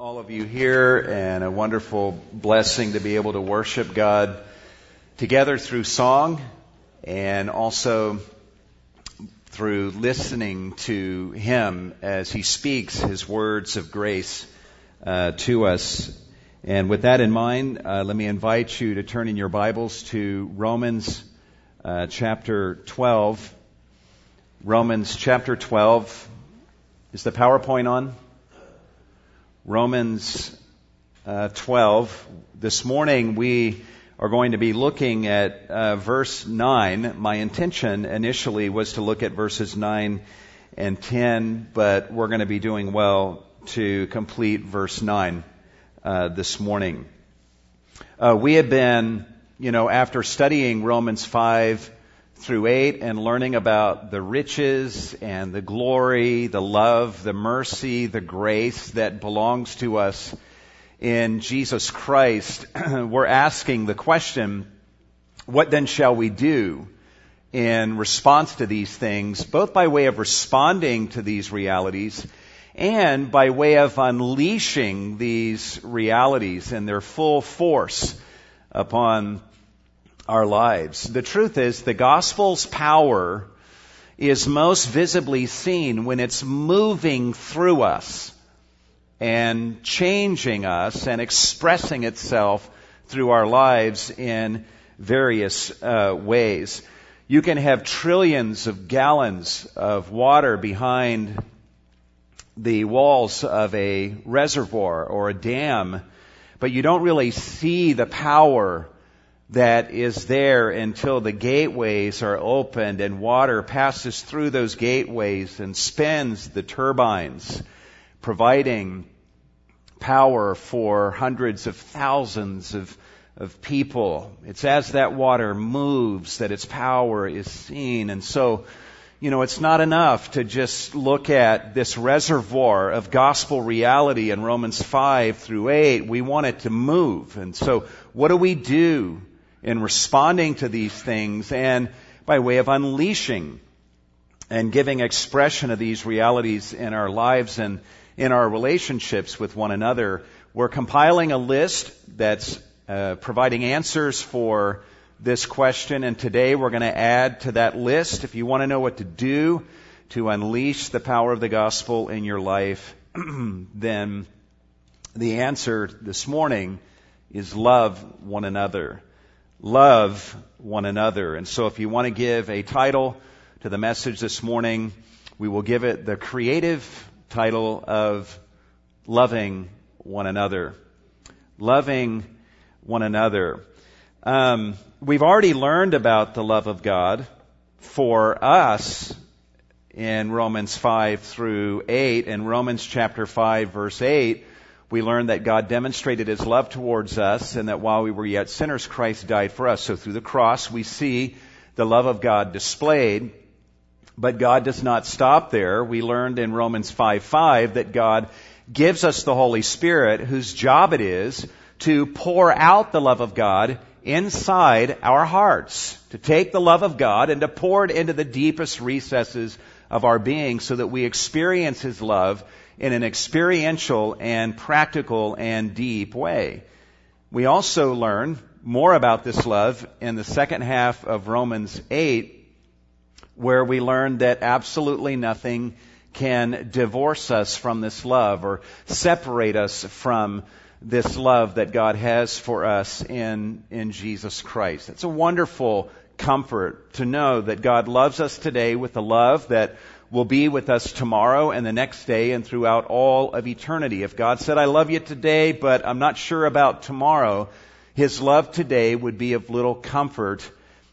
all of you here and a wonderful blessing to be able to worship God together through song and also through listening to Him as He speaks His words of grace uh, to us. And with that in mind, uh, let me invite you to turn in your Bibles to Romans uh, chapter 12. Romans chapter 12. Is the PowerPoint on? Romans uh, 12. This morning we are going to be looking at uh, verse 9. My intention initially was to look at verses 9 and 10, but we're going to be doing well to complete verse 9 uh, this morning. Uh, we have been, you know, after studying Romans 5 through 8 and learning about the riches and the glory, the love, the mercy, the grace that belongs to us in Jesus Christ, we're asking the question, what then shall we do in response to these things, both by way of responding to these realities and by way of unleashing these realities in their full force upon our lives. The truth is, the gospel's power is most visibly seen when it's moving through us and changing us and expressing itself through our lives in various uh, ways. You can have trillions of gallons of water behind the walls of a reservoir or a dam, but you don't really see the power that is there until the gateways are opened and water passes through those gateways and spins the turbines, providing power for hundreds of thousands of, of people. It's as that water moves that its power is seen. And so, you know, it's not enough to just look at this reservoir of gospel reality in Romans 5 through 8. We want it to move. And so, what do we do in responding to these things and by way of unleashing and giving expression of these realities in our lives and in our relationships with one another. We're compiling a list that's uh, providing answers for this question, and today we're going to add to that list. If you want to know what to do to unleash the power of the gospel in your life, then the answer this morning is love one another love one another. And so if you want to give a title to the message this morning, we will give it the creative title of loving one another. Loving one another. Um, we've already learned about the love of God for us in Romans 5 through 8. In Romans chapter 5 verse 8, we learn that God demonstrated his love towards us and that while we were yet sinners, Christ died for us. So through the cross, we see the love of God displayed. But God does not stop there. We learned in Romans 5 5 that God gives us the Holy Spirit whose job it is to pour out the love of God inside our hearts, to take the love of God and to pour it into the deepest recesses of our being so that we experience His love in an experiential and practical and deep way. We also learn more about this love in the second half of Romans 8, where we learn that absolutely nothing can divorce us from this love or separate us from this love that God has for us in, in Jesus Christ. It's a wonderful comfort to know that God loves us today with a love that will be with us tomorrow and the next day and throughout all of eternity. If God said, I love you today, but I'm not sure about tomorrow, His love today would be of little comfort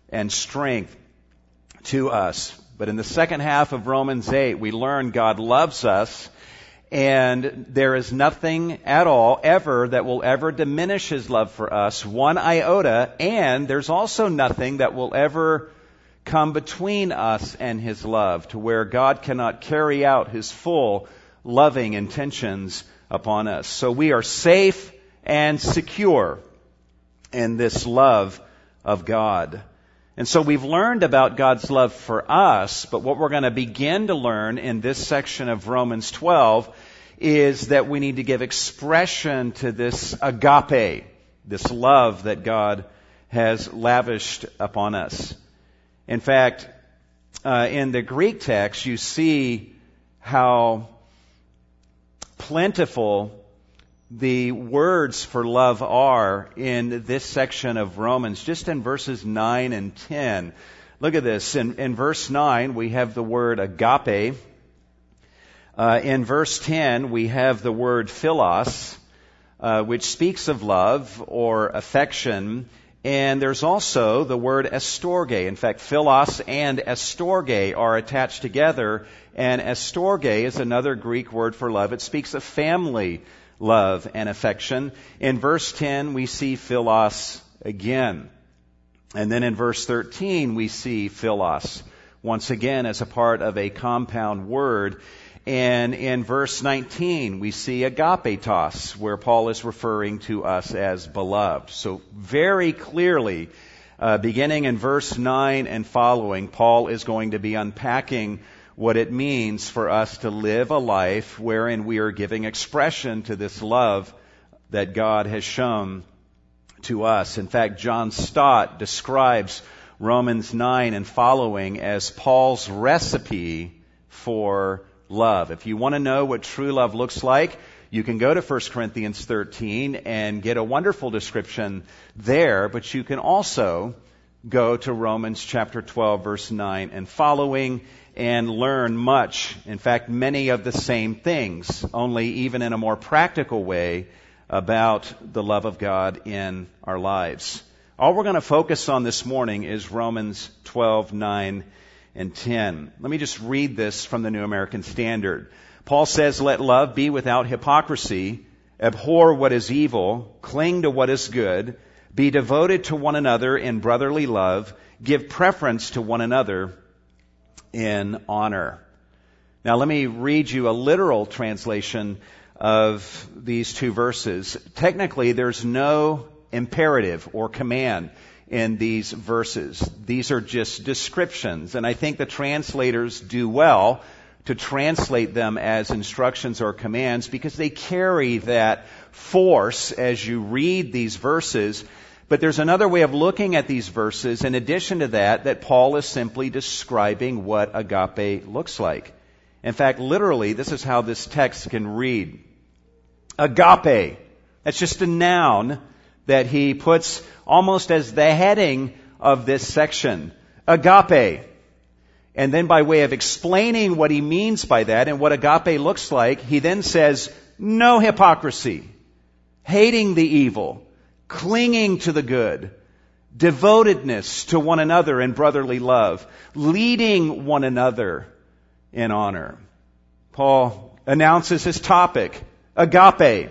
and strength to us. But in the second half of Romans 8, we learn God loves us and there is nothing at all ever that will ever diminish His love for us, one iota, and there's also nothing that will ever come between us and His love to where God cannot carry out His full loving intentions upon us. So we are safe and secure in this love of God. And so we've learned about God's love for us, but what we're going to begin to learn in this section of Romans 12 is that we need to give expression to this agape, this love that God has lavished upon us. In fact, uh, in the Greek text, you see how plentiful the words for love are in this section of Romans, just in verses 9 and 10. Look at this. In, in verse 9, we have the word agape. Uh, in verse 10, we have the word philos, uh, which speaks of love or affection. And there's also the word estorge. In fact, philos and estorge are attached together. And estorge is another Greek word for love. It speaks of family love and affection. In verse 10, we see philos again. And then in verse 13, we see philos once again as a part of a compound word. And in verse 19, we see agapetos, where Paul is referring to us as beloved. So very clearly, uh, beginning in verse 9 and following, Paul is going to be unpacking what it means for us to live a life wherein we are giving expression to this love that God has shown to us. In fact, John Stott describes Romans 9 and following as Paul's recipe for love. If you want to know what true love looks like, you can go to 1 Corinthians 13 and get a wonderful description there, but you can also go to Romans chapter 12 verse 9 and following and learn much, in fact, many of the same things, only even in a more practical way about the love of God in our lives. All we're going to focus on this morning is Romans 12, 9, and 10. Let me just read this from the New American Standard. Paul says, let love be without hypocrisy, abhor what is evil, cling to what is good, be devoted to one another in brotherly love, give preference to one another in honor. Now let me read you a literal translation of these two verses. Technically, there's no imperative or command in these verses. These are just descriptions, and I think the translators do well to translate them as instructions or commands because they carry that force as you read these verses. But there's another way of looking at these verses in addition to that, that Paul is simply describing what agape looks like. In fact, literally, this is how this text can read. Agape. That's just a noun that he puts almost as the heading of this section. Agape. And then by way of explaining what he means by that and what agape looks like, he then says, no hypocrisy, hating the evil, clinging to the good, devotedness to one another in brotherly love, leading one another in honor. Paul announces his topic, agape,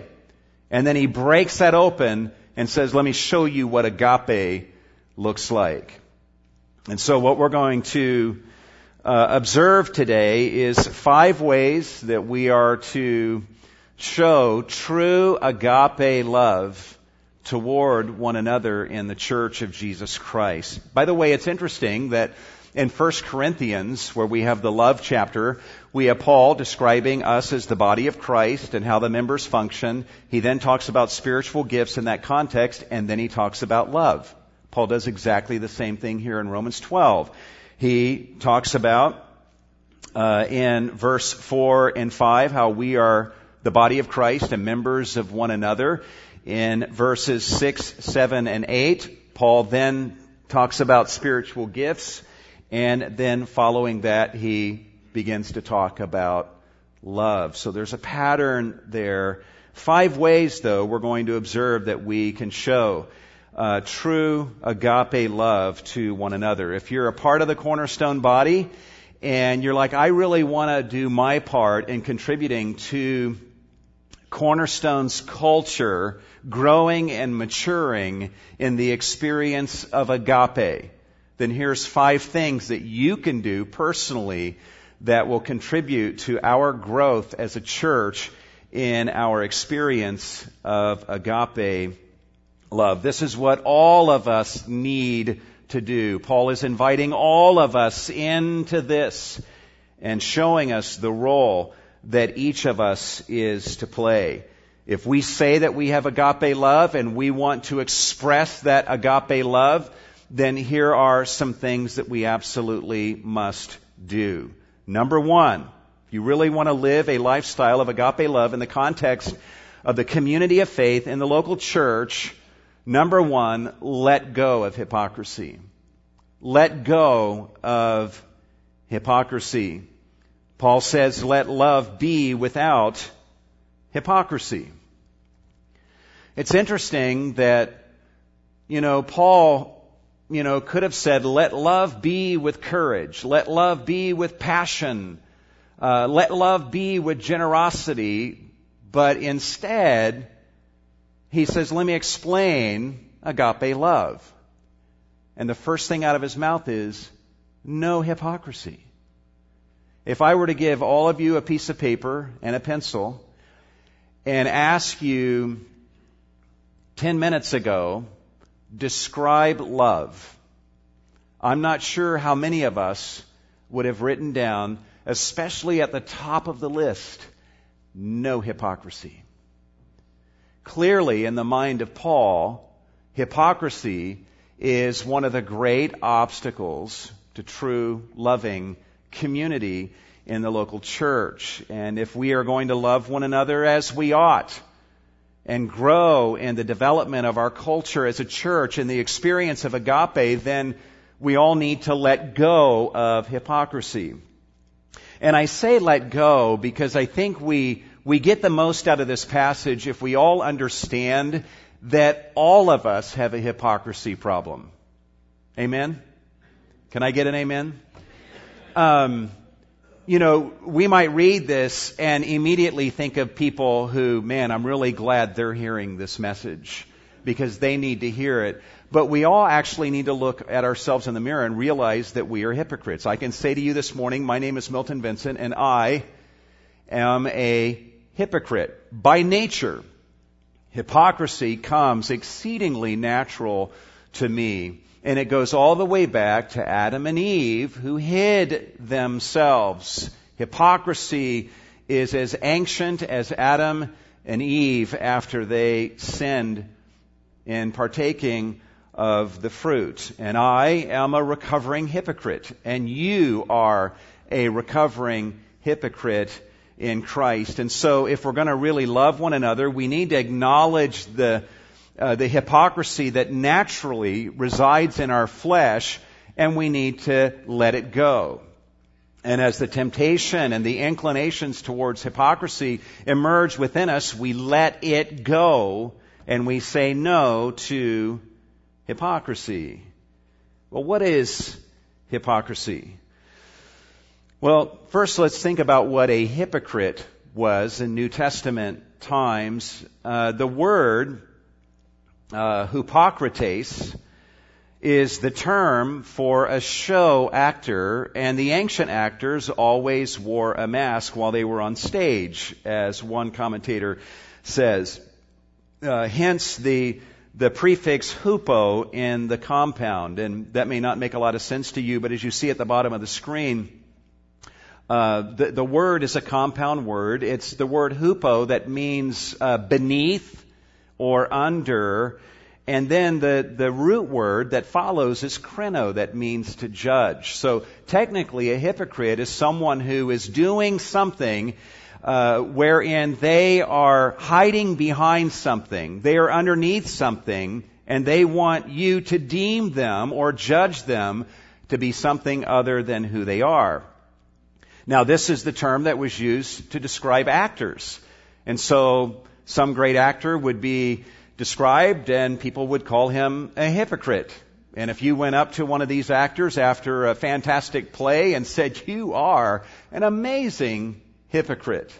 and then he breaks that open and says, let me show you what agape looks like. And so what we're going to uh, observe today is five ways that we are to show true agape love toward one another in the church of Jesus Christ. By the way, it's interesting that in 1 Corinthians, where we have the love chapter, we have Paul describing us as the body of Christ and how the members function. He then talks about spiritual gifts in that context, and then he talks about love. Paul does exactly the same thing here in Romans 12. He talks about uh, in verse 4 and 5 how we are the body of Christ and members of one another. In verses 6, 7, and 8, Paul then talks about spiritual gifts. And then following that, he begins to talk about love. So there's a pattern there. Five ways, though, we're going to observe that we can show uh, true agape love to one another. If you're a part of the cornerstone body and you're like, I really want to do my part in contributing to Cornerstone's culture growing and maturing in the experience of agape, then here's five things that you can do personally that will contribute to our growth as a church in our experience of agape love. This is what all of us need to do. Paul is inviting all of us into this and showing us the role that each of us is to play. If we say that we have agape love and we want to express that agape love, then here are some things that we absolutely must do. Number one, if you really want to live a lifestyle of agape love in the context of the community of faith in the local church, number one, let go of hypocrisy. Let go of hypocrisy. Paul says, let love be without hypocrisy. It's interesting that, you know, Paul, you know, could have said, let love be with courage. Let love be with passion. Uh, let love be with generosity. But instead, he says, let me explain agape love. And the first thing out of his mouth is, no hypocrisy. If I were to give all of you a piece of paper and a pencil and ask you 10 minutes ago, describe love. I'm not sure how many of us would have written down, especially at the top of the list, no hypocrisy. Clearly, in the mind of Paul, hypocrisy is one of the great obstacles to true loving community in the local church. And if we are going to love one another as we ought, and grow in the development of our culture as a church in the experience of agape, then we all need to let go of hypocrisy. And I say let go because I think we, we get the most out of this passage if we all understand that all of us have a hypocrisy problem. Amen? Can I get an amen? Um, you know, we might read this and immediately think of people who, man, I'm really glad they're hearing this message because they need to hear it. But we all actually need to look at ourselves in the mirror and realize that we are hypocrites. I can say to you this morning, my name is Milton Vincent and I am a hypocrite by nature. Hypocrisy comes exceedingly natural to me. And it goes all the way back to Adam and Eve who hid themselves. Hypocrisy is as ancient as Adam and Eve after they sinned in partaking of the fruit. And I am a recovering hypocrite. And you are a recovering hypocrite in Christ. And so if we're going to really love one another, we need to acknowledge the uh, the hypocrisy that naturally resides in our flesh, and we need to let it go. And as the temptation and the inclinations towards hypocrisy emerge within us, we let it go and we say no to hypocrisy. Well, what is hypocrisy? Well, first let's think about what a hypocrite was in New Testament times. Uh, the word uh, hypokrites is the term for a show actor, and the ancient actors always wore a mask while they were on stage, as one commentator says. Uh, hence the the prefix hupo in the compound, and that may not make a lot of sense to you, but as you see at the bottom of the screen, uh, the, the word is a compound word. It's the word hupo that means uh, beneath or under. And then the, the root word that follows is krino, that means to judge. So technically, a hypocrite is someone who is doing something uh, wherein they are hiding behind something, they are underneath something, and they want you to deem them or judge them to be something other than who they are. Now, this is the term that was used to describe actors. And so some great actor would be described and people would call him a hypocrite. And if you went up to one of these actors after a fantastic play and said, you are an amazing hypocrite.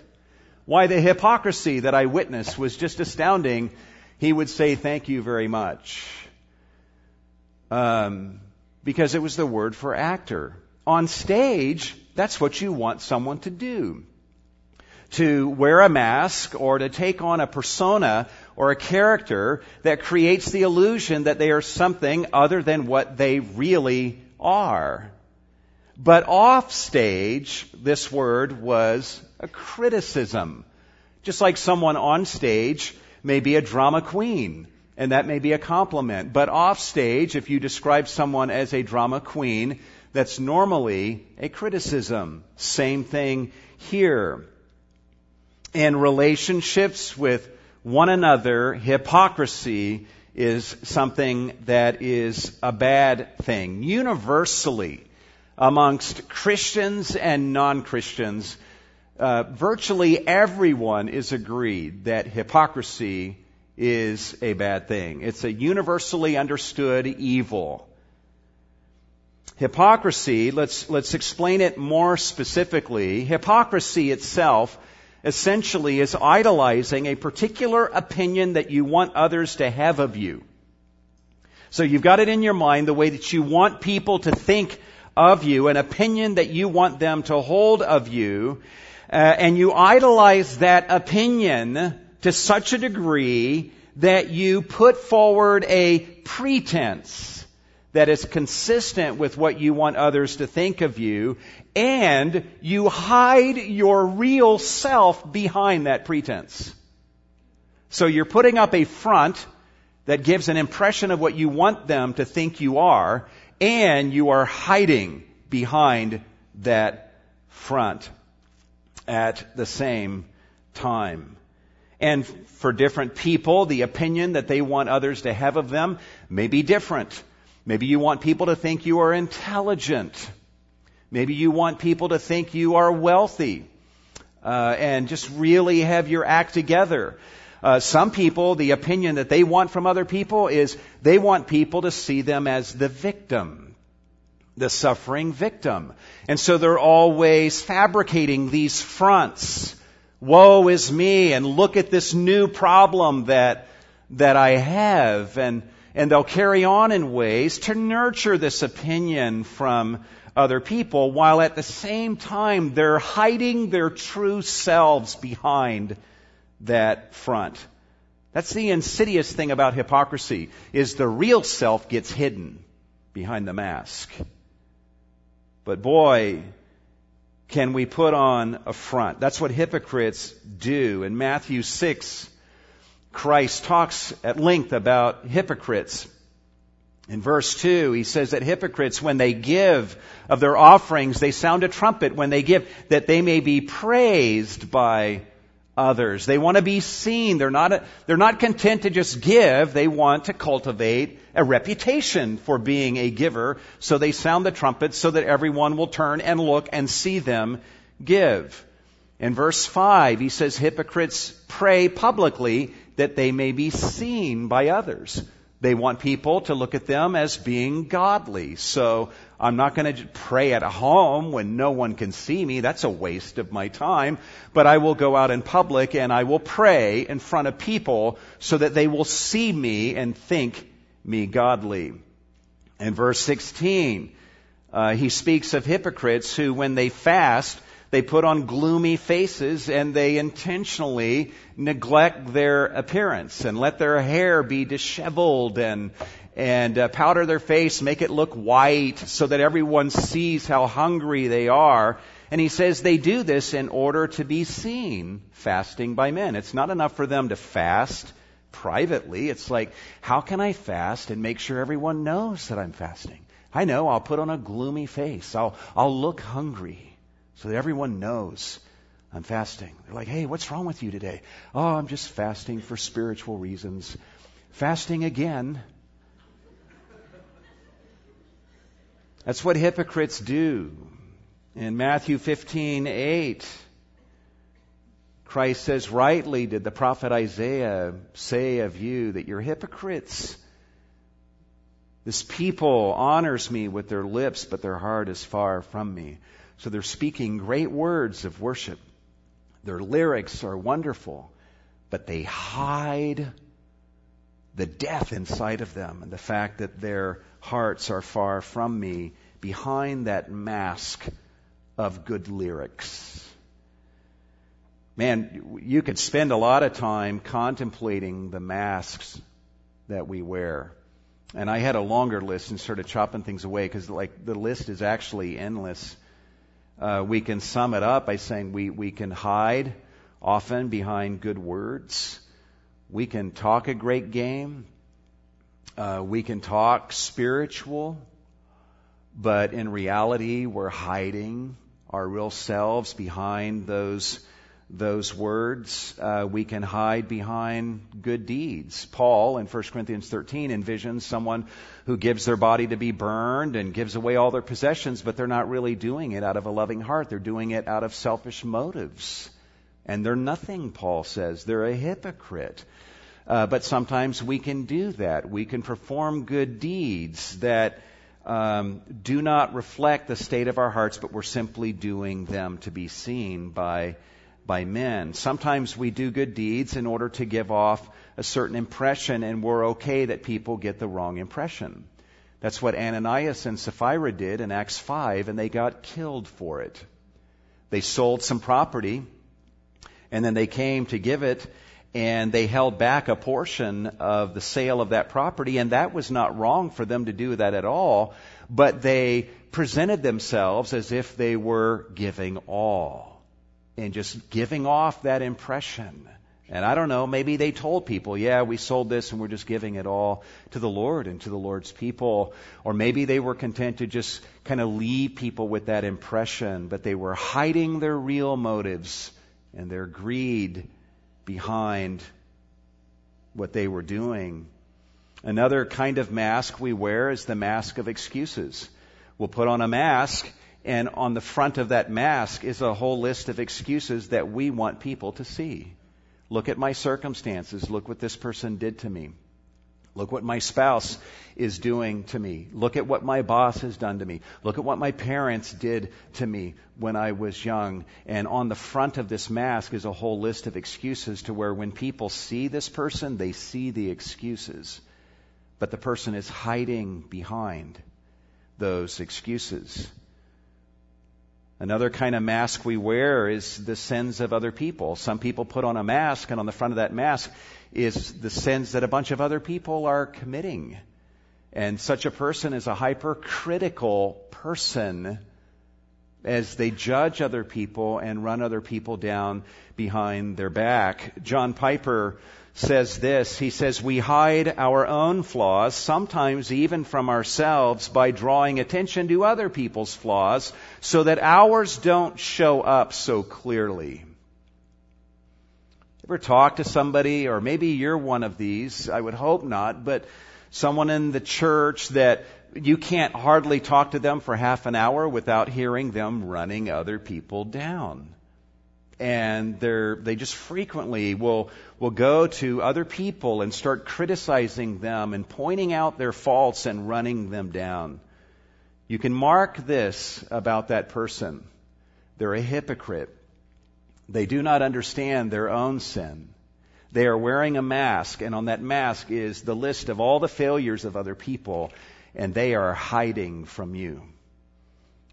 Why the hypocrisy that I witnessed was just astounding. He would say, thank you very much. Um, because it was the word for actor. On stage, that's what you want someone to do to wear a mask or to take on a persona or a character that creates the illusion that they are something other than what they really are. But off stage, this word was a criticism. Just like someone on stage may be a drama queen, and that may be a compliment. But off stage, if you describe someone as a drama queen, that's normally a criticism. Same thing here. In relationships with one another, hypocrisy is something that is a bad thing. Universally, amongst Christians and non-Christians, uh, virtually everyone is agreed that hypocrisy is a bad thing. It's a universally understood evil. Hypocrisy, let's, let's explain it more specifically. Hypocrisy itself essentially is idolizing a particular opinion that you want others to have of you. So you've got it in your mind the way that you want people to think of you, an opinion that you want them to hold of you, uh, and you idolize that opinion to such a degree that you put forward a pretense that is consistent with what you want others to think of you, and you hide your real self behind that pretense. So you're putting up a front that gives an impression of what you want them to think you are, and you are hiding behind that front at the same time. And for different people, the opinion that they want others to have of them may be different. Maybe you want people to think you are intelligent. Maybe you want people to think you are wealthy uh, and just really have your act together. Uh, some people, the opinion that they want from other people is they want people to see them as the victim, the suffering victim. And so they're always fabricating these fronts. Woe is me, and look at this new problem that, that I have. And, and they'll carry on in ways to nurture this opinion from other people while at the same time they're hiding their true selves behind that front. That's the insidious thing about hypocrisy is the real self gets hidden behind the mask. But boy, can we put on a front. That's what hypocrites do. In Matthew 6, Christ talks at length about hypocrites. In verse 2, he says that hypocrites, when they give of their offerings, they sound a trumpet when they give, that they may be praised by others. They want to be seen. They're not, they're not content to just give. They want to cultivate a reputation for being a giver. So they sound the trumpet so that everyone will turn and look and see them give. In verse 5, he says hypocrites pray publicly that they may be seen by others. They want people to look at them as being godly. So I'm not going to pray at home when no one can see me. That's a waste of my time. But I will go out in public and I will pray in front of people so that they will see me and think me godly. In verse 16, uh, he speaks of hypocrites who, when they fast, they put on gloomy faces and they intentionally neglect their appearance and let their hair be disheveled and and uh, powder their face, make it look white so that everyone sees how hungry they are. And he says they do this in order to be seen fasting by men. It's not enough for them to fast privately. It's like, how can I fast and make sure everyone knows that I'm fasting? I know I'll put on a gloomy face. I'll, I'll look hungry so that everyone knows I'm fasting. They're like, hey, what's wrong with you today? Oh, I'm just fasting for spiritual reasons. Fasting again. That's what hypocrites do. In Matthew 15, 8, Christ says, rightly did the prophet Isaiah say of you that you're hypocrites. This people honors me with their lips, but their heart is far from me. So they're speaking great words of worship. Their lyrics are wonderful, but they hide the death inside of them and the fact that their hearts are far from me behind that mask of good lyrics. Man, you could spend a lot of time contemplating the masks that we wear. And I had a longer list and started chopping things away because like the list is actually endless Uh, we can sum it up by saying we, we can hide often behind good words. We can talk a great game. Uh, we can talk spiritual, but in reality, we're hiding our real selves behind those those words. Uh, we can hide behind good deeds. Paul in 1 Corinthians 13 envisions someone who gives their body to be burned and gives away all their possessions, but they're not really doing it out of a loving heart. They're doing it out of selfish motives. And they're nothing, Paul says. They're a hypocrite. Uh, but sometimes we can do that. We can perform good deeds that um, do not reflect the state of our hearts, but we're simply doing them to be seen by by men. Sometimes we do good deeds in order to give off a certain impression, and we're okay that people get the wrong impression. That's what Ananias and Sapphira did in Acts 5, and they got killed for it. They sold some property, and then they came to give it, and they held back a portion of the sale of that property, and that was not wrong for them to do that at all, but they presented themselves as if they were giving all and just giving off that impression. And I don't know, maybe they told people, yeah, we sold this and we're just giving it all to the Lord and to the Lord's people. Or maybe they were content to just kind of leave people with that impression, but they were hiding their real motives and their greed behind what they were doing. Another kind of mask we wear is the mask of excuses. We'll put on a mask and on the front of that mask is a whole list of excuses that we want people to see. Look at my circumstances. Look what this person did to me. Look what my spouse is doing to me. Look at what my boss has done to me. Look at what my parents did to me when I was young. And on the front of this mask is a whole list of excuses to where when people see this person, they see the excuses. But the person is hiding behind those excuses. Another kind of mask we wear is the sins of other people. Some people put on a mask, and on the front of that mask is the sins that a bunch of other people are committing. And such a person is a hypercritical person as they judge other people and run other people down behind their back. John Piper says this. He says, We hide our own flaws, sometimes even from ourselves, by drawing attention to other people's flaws so that ours don't show up so clearly. Ever talk to somebody, or maybe you're one of these, I would hope not, but someone in the church that you can't hardly talk to them for half an hour without hearing them running other people down and they're, they just frequently will, will go to other people and start criticizing them and pointing out their faults and running them down. You can mark this about that person. They're a hypocrite. They do not understand their own sin. They are wearing a mask, and on that mask is the list of all the failures of other people, and they are hiding from you.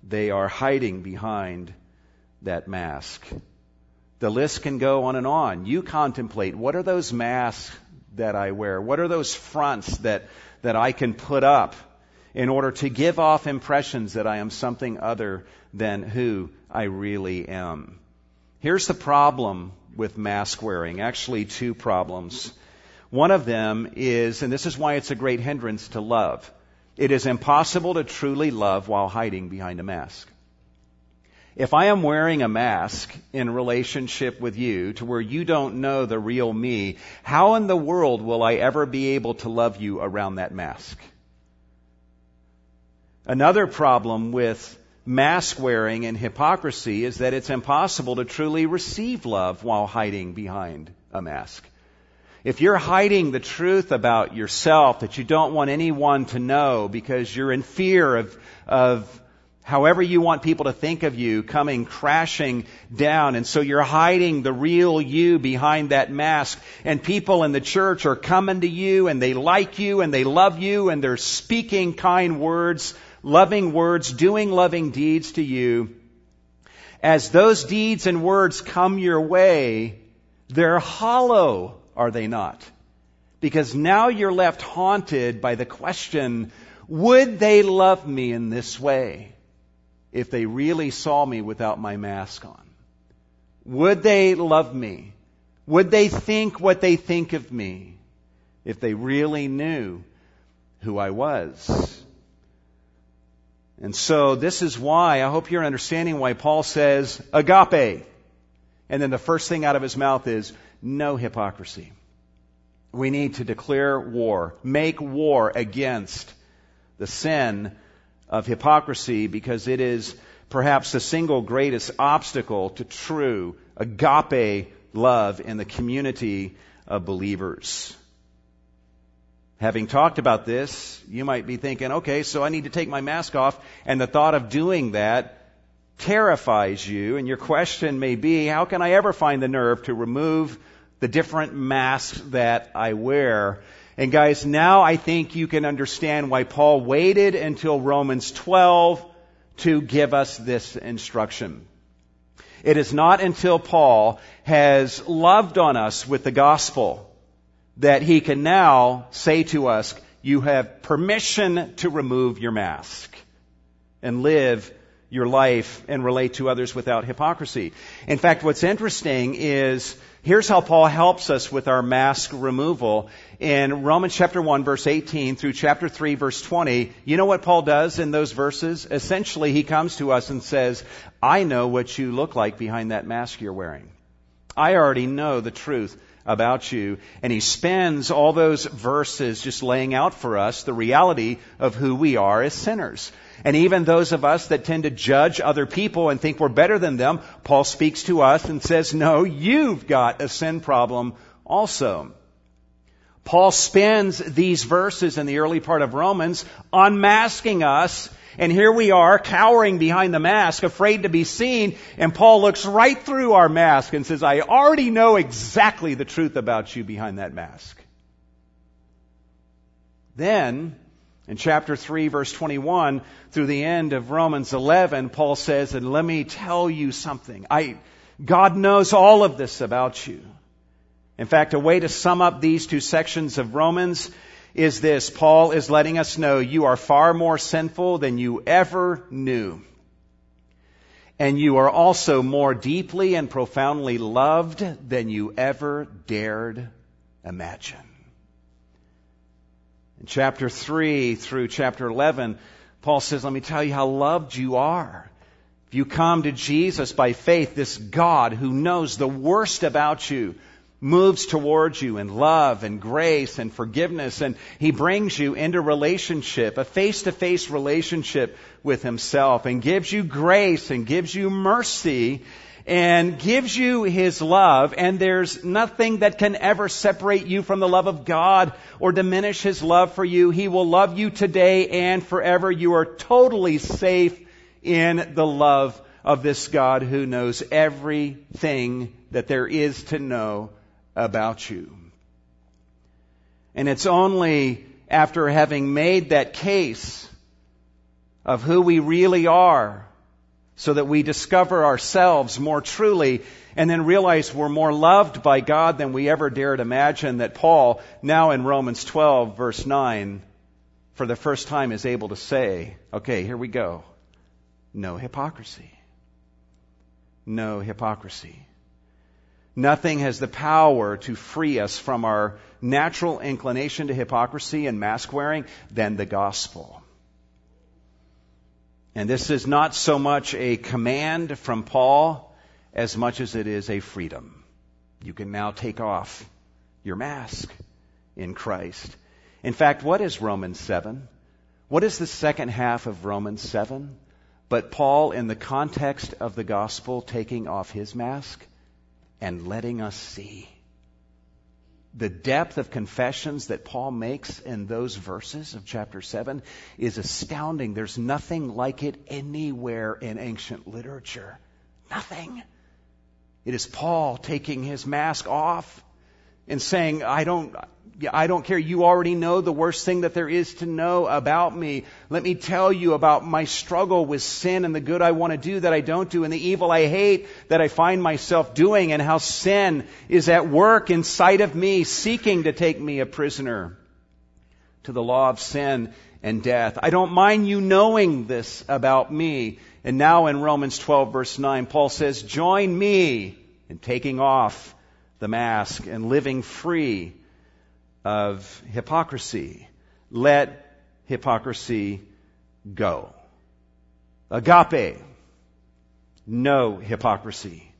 They are hiding behind that mask. The list can go on and on. You contemplate what are those masks that I wear? What are those fronts that, that I can put up in order to give off impressions that I am something other than who I really am? Here's the problem with mask wearing. Actually, two problems. One of them is, and this is why it's a great hindrance to love. It is impossible to truly love while hiding behind a mask. If I am wearing a mask in relationship with you to where you don't know the real me, how in the world will I ever be able to love you around that mask? Another problem with mask wearing and hypocrisy is that it's impossible to truly receive love while hiding behind a mask. If you're hiding the truth about yourself that you don't want anyone to know because you're in fear of, of however you want people to think of you coming crashing down. And so you're hiding the real you behind that mask. And people in the church are coming to you and they like you and they love you and they're speaking kind words, loving words, doing loving deeds to you. As those deeds and words come your way, they're hollow, are they not? Because now you're left haunted by the question, would they love me in this way? If they really saw me without my mask on? Would they love me? Would they think what they think of me if they really knew who I was? And so this is why, I hope you're understanding why Paul says agape. And then the first thing out of his mouth is no hypocrisy. We need to declare war, make war against the sin of hypocrisy because it is perhaps the single greatest obstacle to true agape love in the community of believers. Having talked about this, you might be thinking, okay, so I need to take my mask off, and the thought of doing that terrifies you, and your question may be, how can I ever find the nerve to remove the different masks that I wear? And guys, now I think you can understand why Paul waited until Romans 12 to give us this instruction. It is not until Paul has loved on us with the gospel that he can now say to us, you have permission to remove your mask and live your life and relate to others without hypocrisy. In fact, what's interesting is here's how Paul helps us with our mask removal. In Romans chapter 1 verse 18 through chapter 3 verse 20, you know what Paul does in those verses? Essentially, he comes to us and says, I know what you look like behind that mask you're wearing. I already know the truth about you. And he spends all those verses just laying out for us the reality of who we are as sinners. And even those of us that tend to judge other people and think we're better than them, Paul speaks to us and says, no, you've got a sin problem also. Paul spends these verses in the early part of Romans unmasking us and here we are, cowering behind the mask, afraid to be seen, and Paul looks right through our mask and says, I already know exactly the truth about you behind that mask. Then, in chapter 3, verse 21, through the end of Romans 11, Paul says, and let me tell you something. I, God knows all of this about you. In fact, a way to sum up these two sections of Romans is this. Paul is letting us know you are far more sinful than you ever knew. And you are also more deeply and profoundly loved than you ever dared imagine. In chapter 3 through chapter 11, Paul says, let me tell you how loved you are. If you come to Jesus by faith, this God who knows the worst about you, moves towards you in love and grace and forgiveness, and He brings you into relationship, a face to face relationship with Himself, and gives you grace and gives you mercy and gives you His love, and there's nothing that can ever separate you from the love of God or diminish His love for you. He will love you today and forever. You are totally safe in the love of this God who knows everything that there is to know about you. And it's only after having made that case of who we really are so that we discover ourselves more truly and then realize we're more loved by God than we ever dared imagine that Paul, now in Romans 12 verse 9, for the first time is able to say, okay, here we go. No hypocrisy. No hypocrisy. Nothing has the power to free us from our natural inclination to hypocrisy and mask wearing than the gospel. And this is not so much a command from Paul as much as it is a freedom. You can now take off your mask in Christ. In fact, what is Romans 7? What is the second half of Romans 7? But Paul, in the context of the gospel, taking off his mask and letting us see. The depth of confessions that Paul makes in those verses of chapter 7 is astounding. There's nothing like it anywhere in ancient literature. Nothing. It is Paul taking his mask off and saying, I don't, I don't care. You already know the worst thing that there is to know about me. Let me tell you about my struggle with sin and the good I want to do that I don't do and the evil I hate that I find myself doing and how sin is at work inside of me seeking to take me a prisoner. to the law of sin and death. I don't mind you knowing this about me. And now in Romans 12 verse 9, Paul says, join me in taking off the mask and living free of hypocrisy. Let hypocrisy go. Agape. No hypocrisy.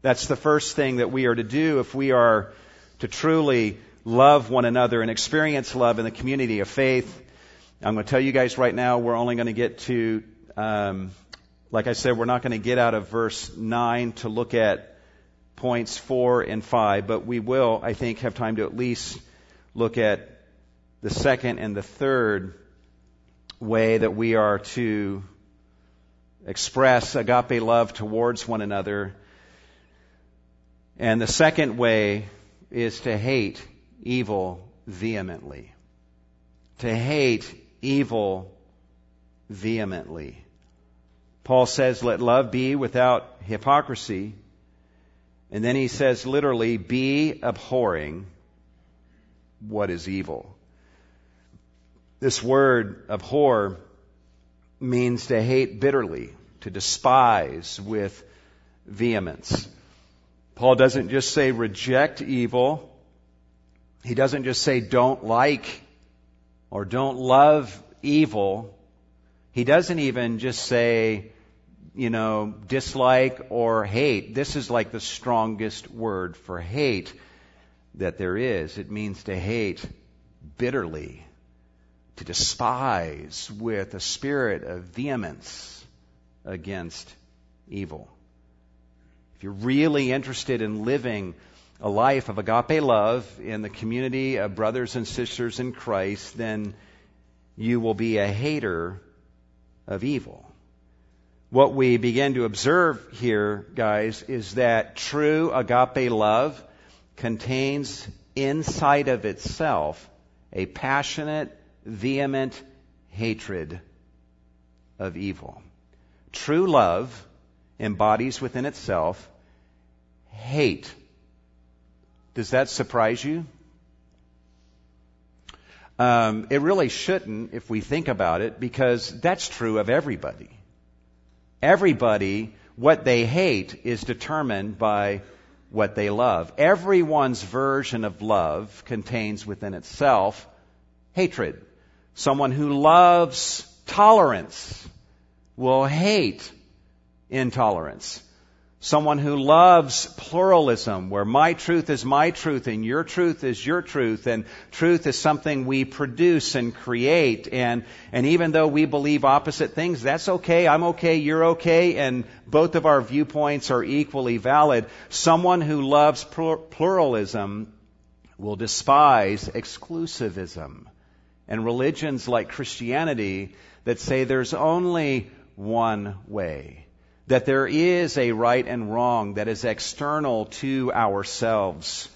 That's the first thing that we are to do if we are to truly love one another and experience love in the community of faith. I'm going to tell you guys right now, we're only going to get to, um, like I said, we're not going to get out of verse 9 to look at points 4 and 5, but we will, I think, have time to at least look at the second and the third way that we are to express agape love towards one another. And the second way is to hate evil vehemently. To hate evil vehemently. Paul says, let love be without hypocrisy. And then he says literally, be abhorring what is evil. This word abhor means to hate bitterly, to despise with vehemence. Paul doesn't just say reject evil. He doesn't just say don't like or don't love evil. He doesn't even just say, you know, dislike or hate. This is like the strongest word for hate that there is. It means to hate bitterly, to despise with a spirit of vehemence against evil. If you're really interested in living a life of agape love in the community of brothers and sisters in Christ, then you will be a hater of evil. What we begin to observe here, guys, is that true agape love contains inside of itself a passionate, vehement hatred of evil. True love embodies within itself hate does that surprise you? Um, it really shouldn't if we think about it, because that's true of everybody. Everybody, what they hate is determined by what they love. Everyone's version of love contains within itself hatred. Someone who loves tolerance will hate intolerance. Someone who loves pluralism, where my truth is my truth and your truth is your truth, and truth is something we produce and create, and, and even though we believe opposite things, that's okay, I'm okay, you're okay, and both of our viewpoints are equally valid. Someone who loves pluralism will despise exclusivism. And religions like Christianity that say there's only one way that there is a right and wrong that is external to ourselves.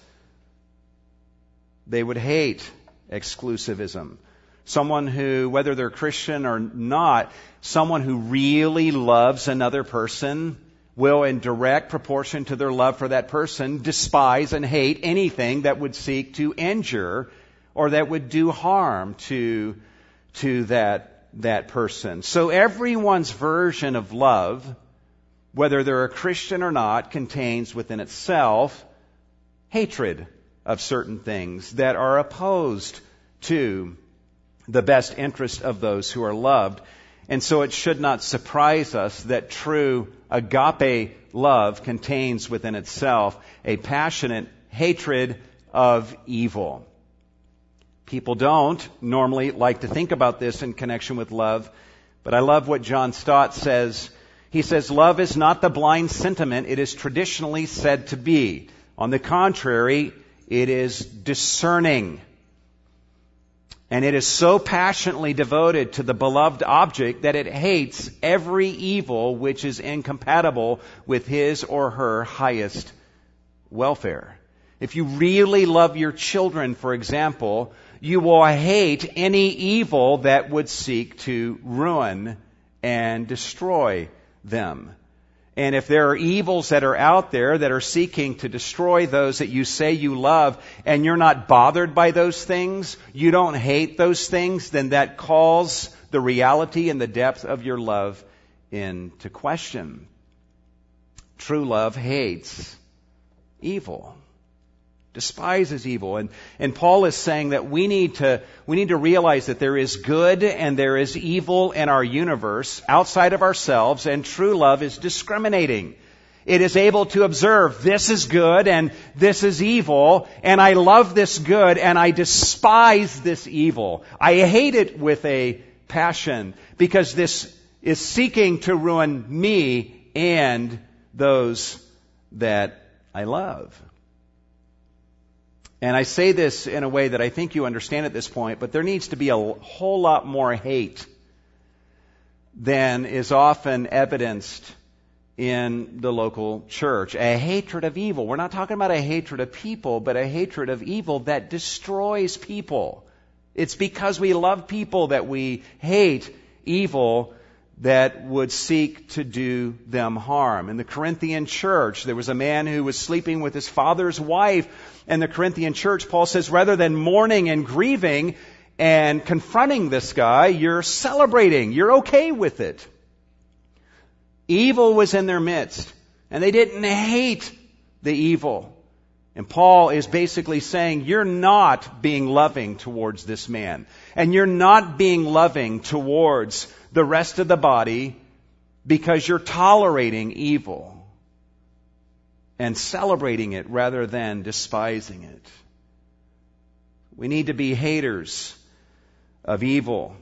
They would hate exclusivism. Someone who, whether they're Christian or not, someone who really loves another person will, in direct proportion to their love for that person, despise and hate anything that would seek to injure or that would do harm to, to that, that person. So everyone's version of love whether they're a Christian or not, contains within itself hatred of certain things that are opposed to the best interest of those who are loved. And so it should not surprise us that true agape love contains within itself a passionate hatred of evil. People don't normally like to think about this in connection with love, but I love what John Stott says he says, love is not the blind sentiment it is traditionally said to be. On the contrary, it is discerning. And it is so passionately devoted to the beloved object that it hates every evil which is incompatible with his or her highest welfare. If you really love your children, for example, you will hate any evil that would seek to ruin and destroy them. And if there are evils that are out there that are seeking to destroy those that you say you love, and you're not bothered by those things, you don't hate those things, then that calls the reality and the depth of your love into question. True love hates evil despises evil. And, and Paul is saying that we need to, we need to realize that there is good and there is evil in our universe outside of ourselves, and true love is discriminating. It is able to observe this is good and this is evil, and I love this good and I despise this evil. I hate it with a passion because this is seeking to ruin me and those that I love. And I say this in a way that I think you understand at this point, but there needs to be a whole lot more hate than is often evidenced in the local church. A hatred of evil. We're not talking about a hatred of people, but a hatred of evil that destroys people. It's because we love people that we hate evil that would seek to do them harm. In the Corinthian church, there was a man who was sleeping with his father's wife. And the Corinthian church, Paul says, rather than mourning and grieving and confronting this guy, you're celebrating. You're okay with it. Evil was in their midst. And they didn't hate the evil. And Paul is basically saying, you're not being loving towards this man. And you're not being loving towards the rest of the body because you're tolerating evil and celebrating it rather than despising it. We need to be haters of evil.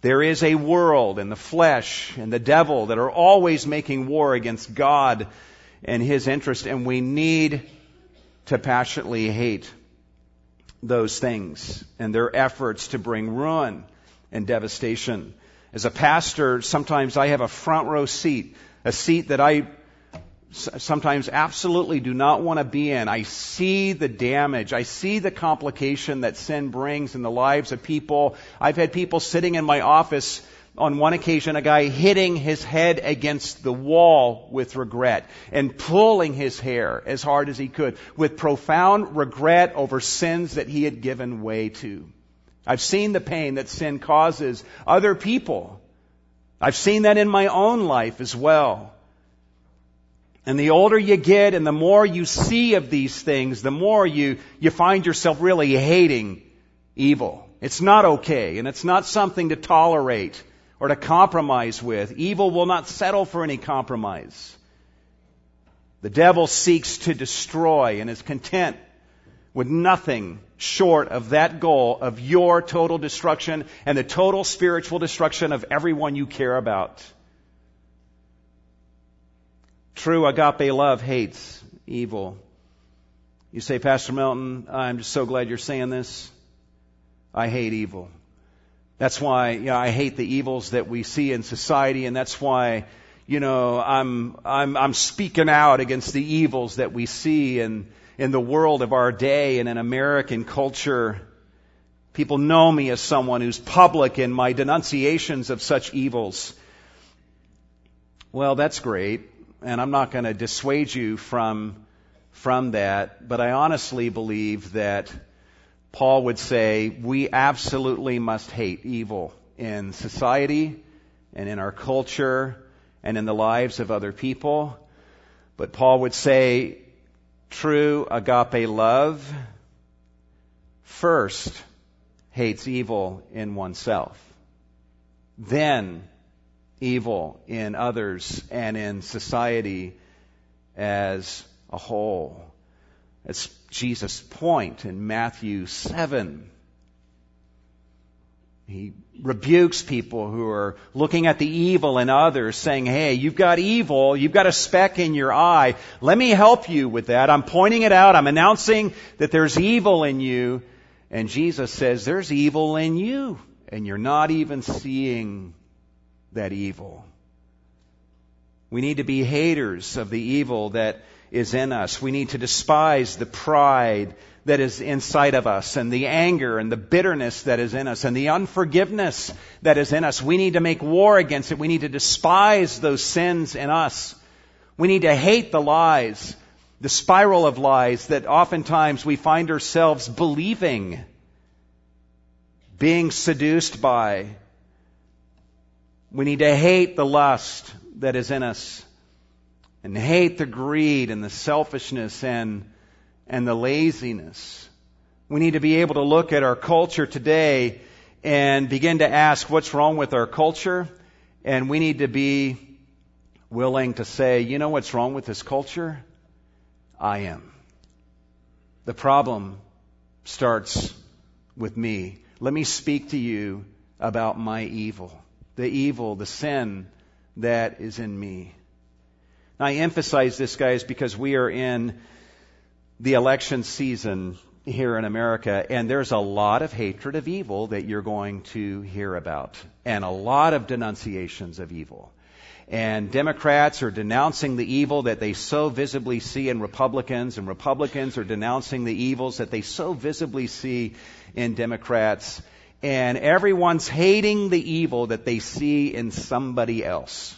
There is a world and the flesh and the devil that are always making war against God and His interest, and we need to passionately hate those things and their efforts to bring ruin and devastation. As a pastor, sometimes I have a front row seat, a seat that I sometimes absolutely do not want to be in. I see the damage. I see the complication that sin brings in the lives of people. I've had people sitting in my office on one occasion, a guy hitting his head against the wall with regret and pulling his hair as hard as he could with profound regret over sins that he had given way to. I've seen the pain that sin causes other people. I've seen that in my own life as well. And the older you get and the more you see of these things, the more you, you find yourself really hating evil. It's not okay and it's not something to tolerate or to compromise with. Evil will not settle for any compromise. The devil seeks to destroy and is content with nothing short of that goal of your total destruction and the total spiritual destruction of everyone you care about. True agape love hates evil. You say, Pastor Milton, I'm just so glad you're saying this. I hate evil. That's why you know, I hate the evils that we see in society, and that's why you know I'm I'm I'm speaking out against the evils that we see in in the world of our day and in American culture. People know me as someone who's public in my denunciations of such evils. Well, that's great, and I'm not going to dissuade you from, from that, but I honestly believe that Paul would say we absolutely must hate evil in society and in our culture and in the lives of other people. But Paul would say True agape love first hates evil in oneself, then evil in others and in society as a whole. That's Jesus' point in Matthew 7. He rebukes people who are looking at the evil in others, saying, Hey, you've got evil, you've got a speck in your eye. Let me help you with that. I'm pointing it out. I'm announcing that there's evil in you. And Jesus says, There's evil in you, and you're not even seeing that evil. We need to be haters of the evil that is in us. We need to despise the pride that is inside of us and the anger and the bitterness that is in us and the unforgiveness that is in us. We need to make war against it. We need to despise those sins in us. We need to hate the lies, the spiral of lies that oftentimes we find ourselves believing, being seduced by. We need to hate the lust that is in us and hate the greed and the selfishness and, and the laziness. We need to be able to look at our culture today and begin to ask what's wrong with our culture. And we need to be willing to say, you know what's wrong with this culture? I am. The problem starts with me. Let me speak to you about my evil, the evil, the sin that is in me. Now, I emphasize this, guys, because we are in the election season here in America, and there's a lot of hatred of evil that you're going to hear about, and a lot of denunciations of evil. And Democrats are denouncing the evil that they so visibly see in Republicans, and Republicans are denouncing the evils that they so visibly see in Democrats. And everyone's hating the evil that they see in somebody else.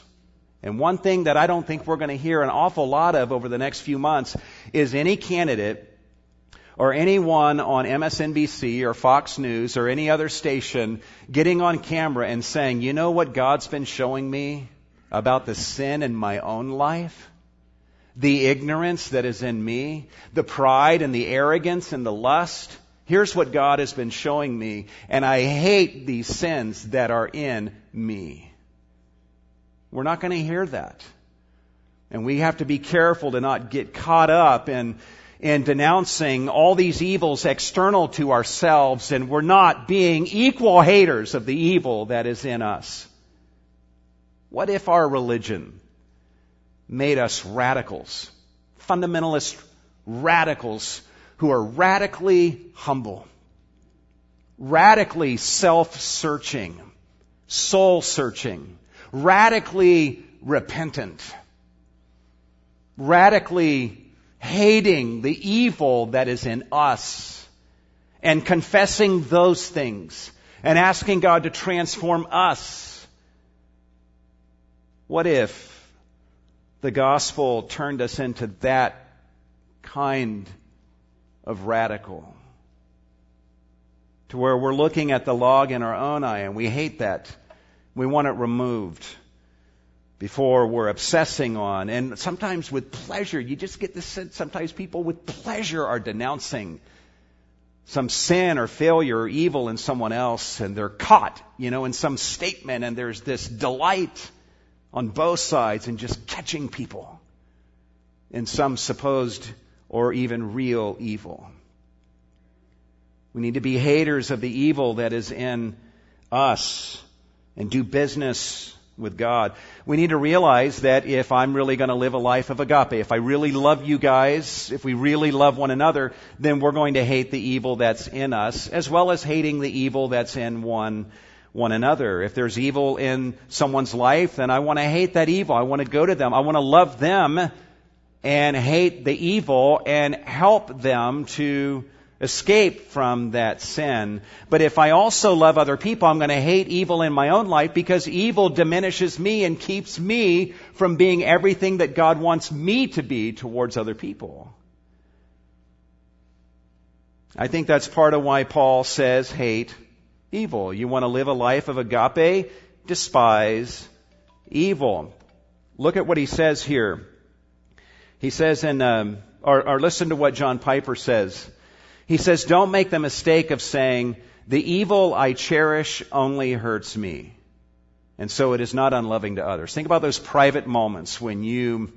And one thing that I don't think we're going to hear an awful lot of over the next few months is any candidate or anyone on MSNBC or Fox News or any other station getting on camera and saying, you know what God's been showing me about the sin in my own life? The ignorance that is in me, the pride and the arrogance and the lust. Here's what God has been showing me, and I hate these sins that are in me. We're not going to hear that. And we have to be careful to not get caught up in, in denouncing all these evils external to ourselves, and we're not being equal haters of the evil that is in us. What if our religion made us radicals, fundamentalist radicals who are radically humble, radically self-searching, soul-searching, radically repentant, radically hating the evil that is in us and confessing those things and asking God to transform us. What if the gospel turned us into that kind of radical? To where we're looking at the log in our own eye and we hate that we want it removed before we're obsessing on. And sometimes with pleasure, you just get this sense sometimes people with pleasure are denouncing some sin or failure or evil in someone else and they're caught, you know, in some statement and there's this delight on both sides in just catching people in some supposed or even real evil. We need to be haters of the evil that is in us and do business with God. We need to realize that if I'm really going to live a life of agape, if I really love you guys, if we really love one another, then we're going to hate the evil that's in us, as well as hating the evil that's in one one another. If there's evil in someone's life, then I want to hate that evil. I want to go to them. I want to love them and hate the evil and help them to escape from that sin. But if I also love other people, I'm going to hate evil in my own life because evil diminishes me and keeps me from being everything that God wants me to be towards other people. I think that's part of why Paul says hate evil. You want to live a life of agape? Despise evil. Look at what he says here. He says in, um, or, or listen to what John Piper says. He says, don't make the mistake of saying, the evil I cherish only hurts me. And so it is not unloving to others. Think about those private moments when you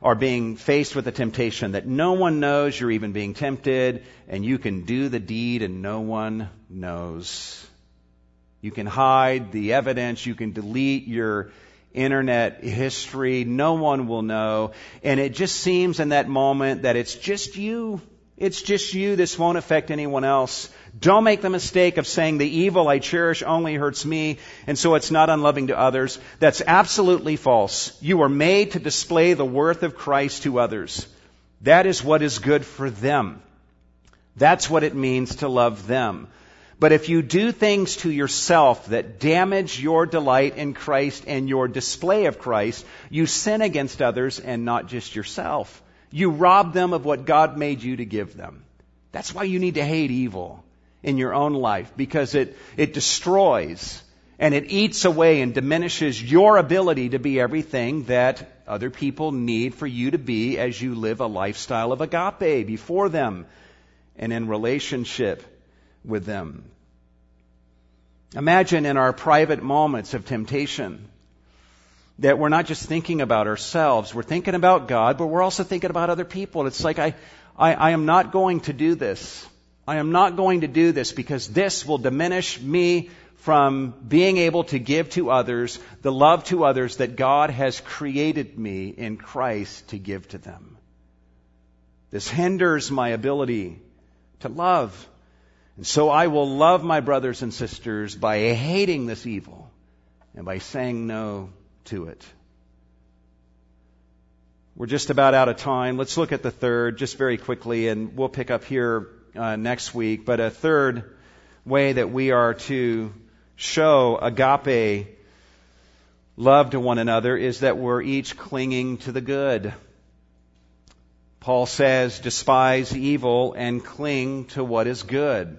are being faced with a temptation that no one knows you're even being tempted and you can do the deed and no one knows. You can hide the evidence. You can delete your internet history. No one will know. And it just seems in that moment that it's just you it's just you. This won't affect anyone else. Don't make the mistake of saying the evil I cherish only hurts me, and so it's not unloving to others. That's absolutely false. You are made to display the worth of Christ to others. That is what is good for them. That's what it means to love them. But if you do things to yourself that damage your delight in Christ and your display of Christ, you sin against others and not just yourself. You rob them of what God made you to give them. That's why you need to hate evil in your own life because it, it destroys and it eats away and diminishes your ability to be everything that other people need for you to be as you live a lifestyle of agape before them and in relationship with them. Imagine in our private moments of temptation that we're not just thinking about ourselves, we're thinking about God, but we're also thinking about other people. It's like, I, I, I am not going to do this. I am not going to do this because this will diminish me from being able to give to others the love to others that God has created me in Christ to give to them. This hinders my ability to love. And so I will love my brothers and sisters by hating this evil and by saying no to it. We're just about out of time. Let's look at the third just very quickly and we'll pick up here uh, next week. But a third way that we are to show agape love to one another is that we're each clinging to the good. Paul says, despise evil and cling to what is good.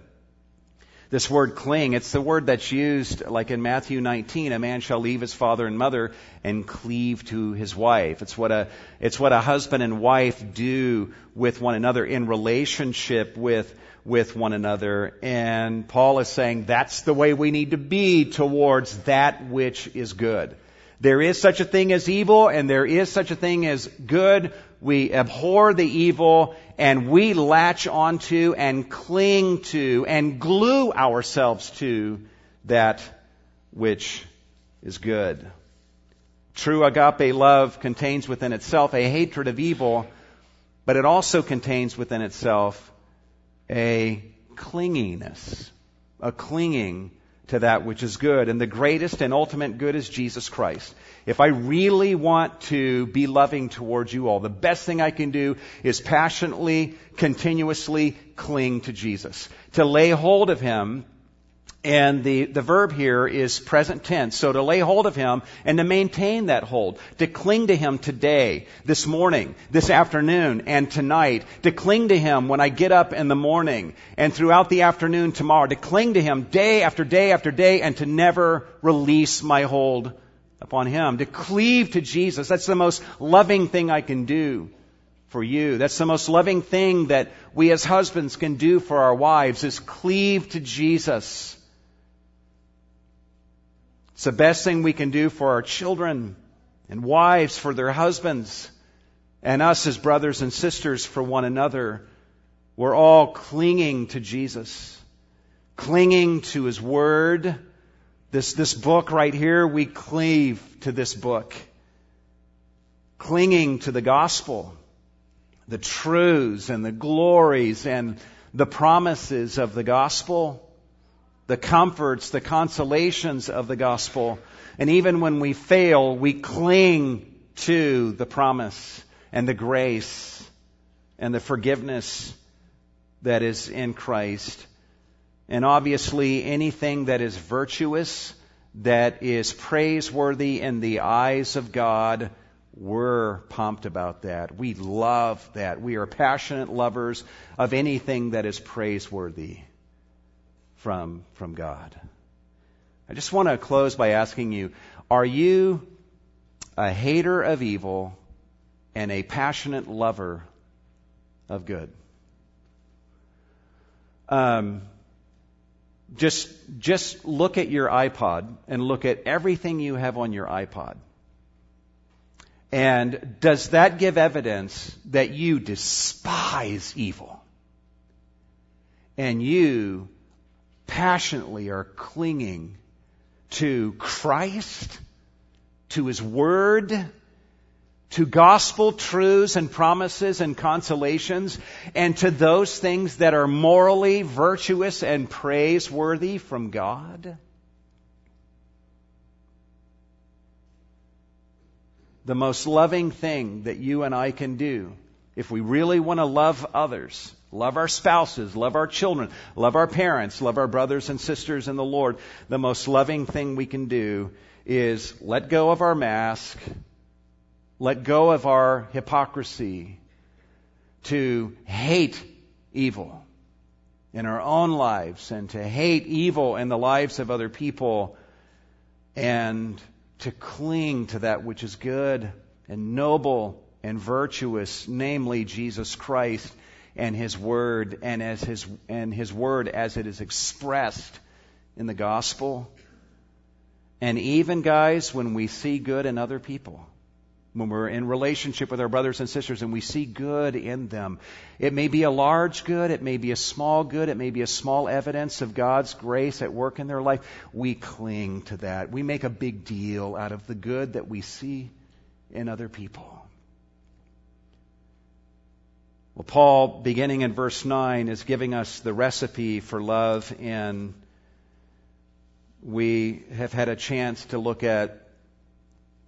This word cling, it's the word that's used like in Matthew 19, a man shall leave his father and mother and cleave to his wife. It's what a, it's what a husband and wife do with one another in relationship with with one another. And Paul is saying that's the way we need to be towards that which is good. There is such a thing as evil and there is such a thing as good. We abhor the evil and we latch onto and cling to and glue ourselves to that which is good. True agape love contains within itself a hatred of evil, but it also contains within itself a clinginess, a clinging to that which is good. And the greatest and ultimate good is Jesus Christ. If I really want to be loving towards you all, the best thing I can do is passionately, continuously cling to Jesus. To lay hold of Him and the, the verb here is present tense. So to lay hold of him and to maintain that hold. To cling to him today, this morning, this afternoon, and tonight. To cling to him when I get up in the morning and throughout the afternoon tomorrow. To cling to him day after day after day and to never release my hold upon him. To cleave to Jesus. That's the most loving thing I can do for you. That's the most loving thing that we as husbands can do for our wives is cleave to Jesus it's the best thing we can do for our children and wives, for their husbands, and us as brothers and sisters for one another. We're all clinging to Jesus, clinging to His Word. This, this book right here, we cleave to this book, clinging to the gospel, the truths and the glories and the promises of the gospel the comforts, the consolations of the gospel. And even when we fail, we cling to the promise and the grace and the forgiveness that is in Christ. And obviously, anything that is virtuous, that is praiseworthy in the eyes of God, we're pumped about that. We love that. We are passionate lovers of anything that is praiseworthy from, from God. I just want to close by asking you, are you a hater of evil and a passionate lover of good? Um, just, just look at your iPod and look at everything you have on your iPod. And does that give evidence that you despise evil? And you passionately are clinging to Christ, to His Word, to gospel truths and promises and consolations, and to those things that are morally virtuous and praiseworthy from God? The most loving thing that you and I can do, if we really want to love others love our spouses, love our children, love our parents, love our brothers and sisters in the Lord, the most loving thing we can do is let go of our mask, let go of our hypocrisy to hate evil in our own lives and to hate evil in the lives of other people and to cling to that which is good and noble and virtuous, namely Jesus Christ and His Word and as His, and His Word as it is expressed in the gospel. And even guys, when we see good in other people, when we're in relationship with our brothers and sisters and we see good in them. It may be a large good, it may be a small good, it may be a small evidence of God's grace at work in their life. We cling to that. We make a big deal out of the good that we see in other people. Well, Paul, beginning in verse 9, is giving us the recipe for love, and we have had a chance to look at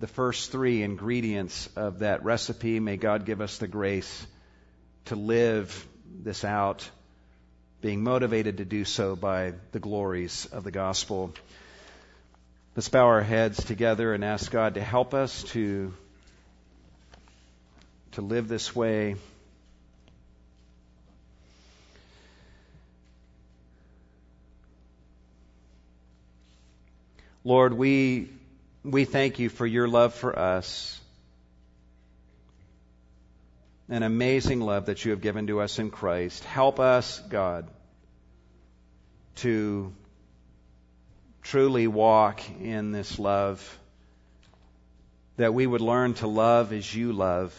the first three ingredients of that recipe. May God give us the grace to live this out, being motivated to do so by the glories of the gospel. Let's bow our heads together and ask God to help us to, to live this way. Lord, we we thank you for your love for us. An amazing love that you have given to us in Christ. Help us, God, to truly walk in this love. That we would learn to love as you love,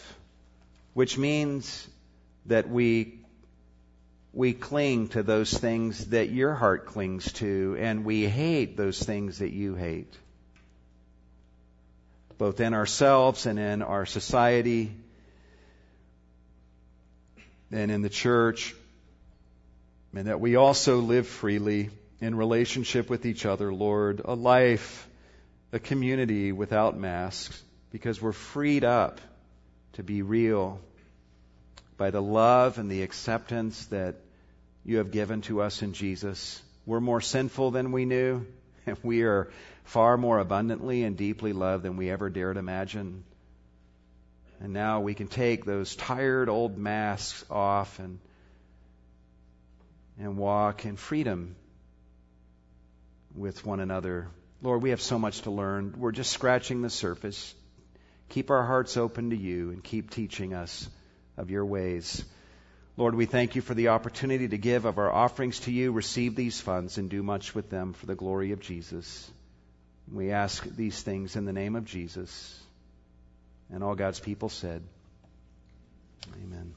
which means that we we cling to those things that your heart clings to, and we hate those things that you hate both in ourselves and in our society and in the church, and that we also live freely in relationship with each other, Lord, a life, a community without masks, because we're freed up to be real by the love and the acceptance that you have given to us in Jesus. We're more sinful than we knew, we are far more abundantly and deeply loved than we ever dared imagine. And now we can take those tired old masks off and and walk in freedom with one another. Lord, we have so much to learn. We're just scratching the surface. Keep our hearts open to you and keep teaching us of your ways. Lord, we thank you for the opportunity to give of our offerings to you, receive these funds, and do much with them for the glory of Jesus. We ask these things in the name of Jesus. And all God's people said, Amen.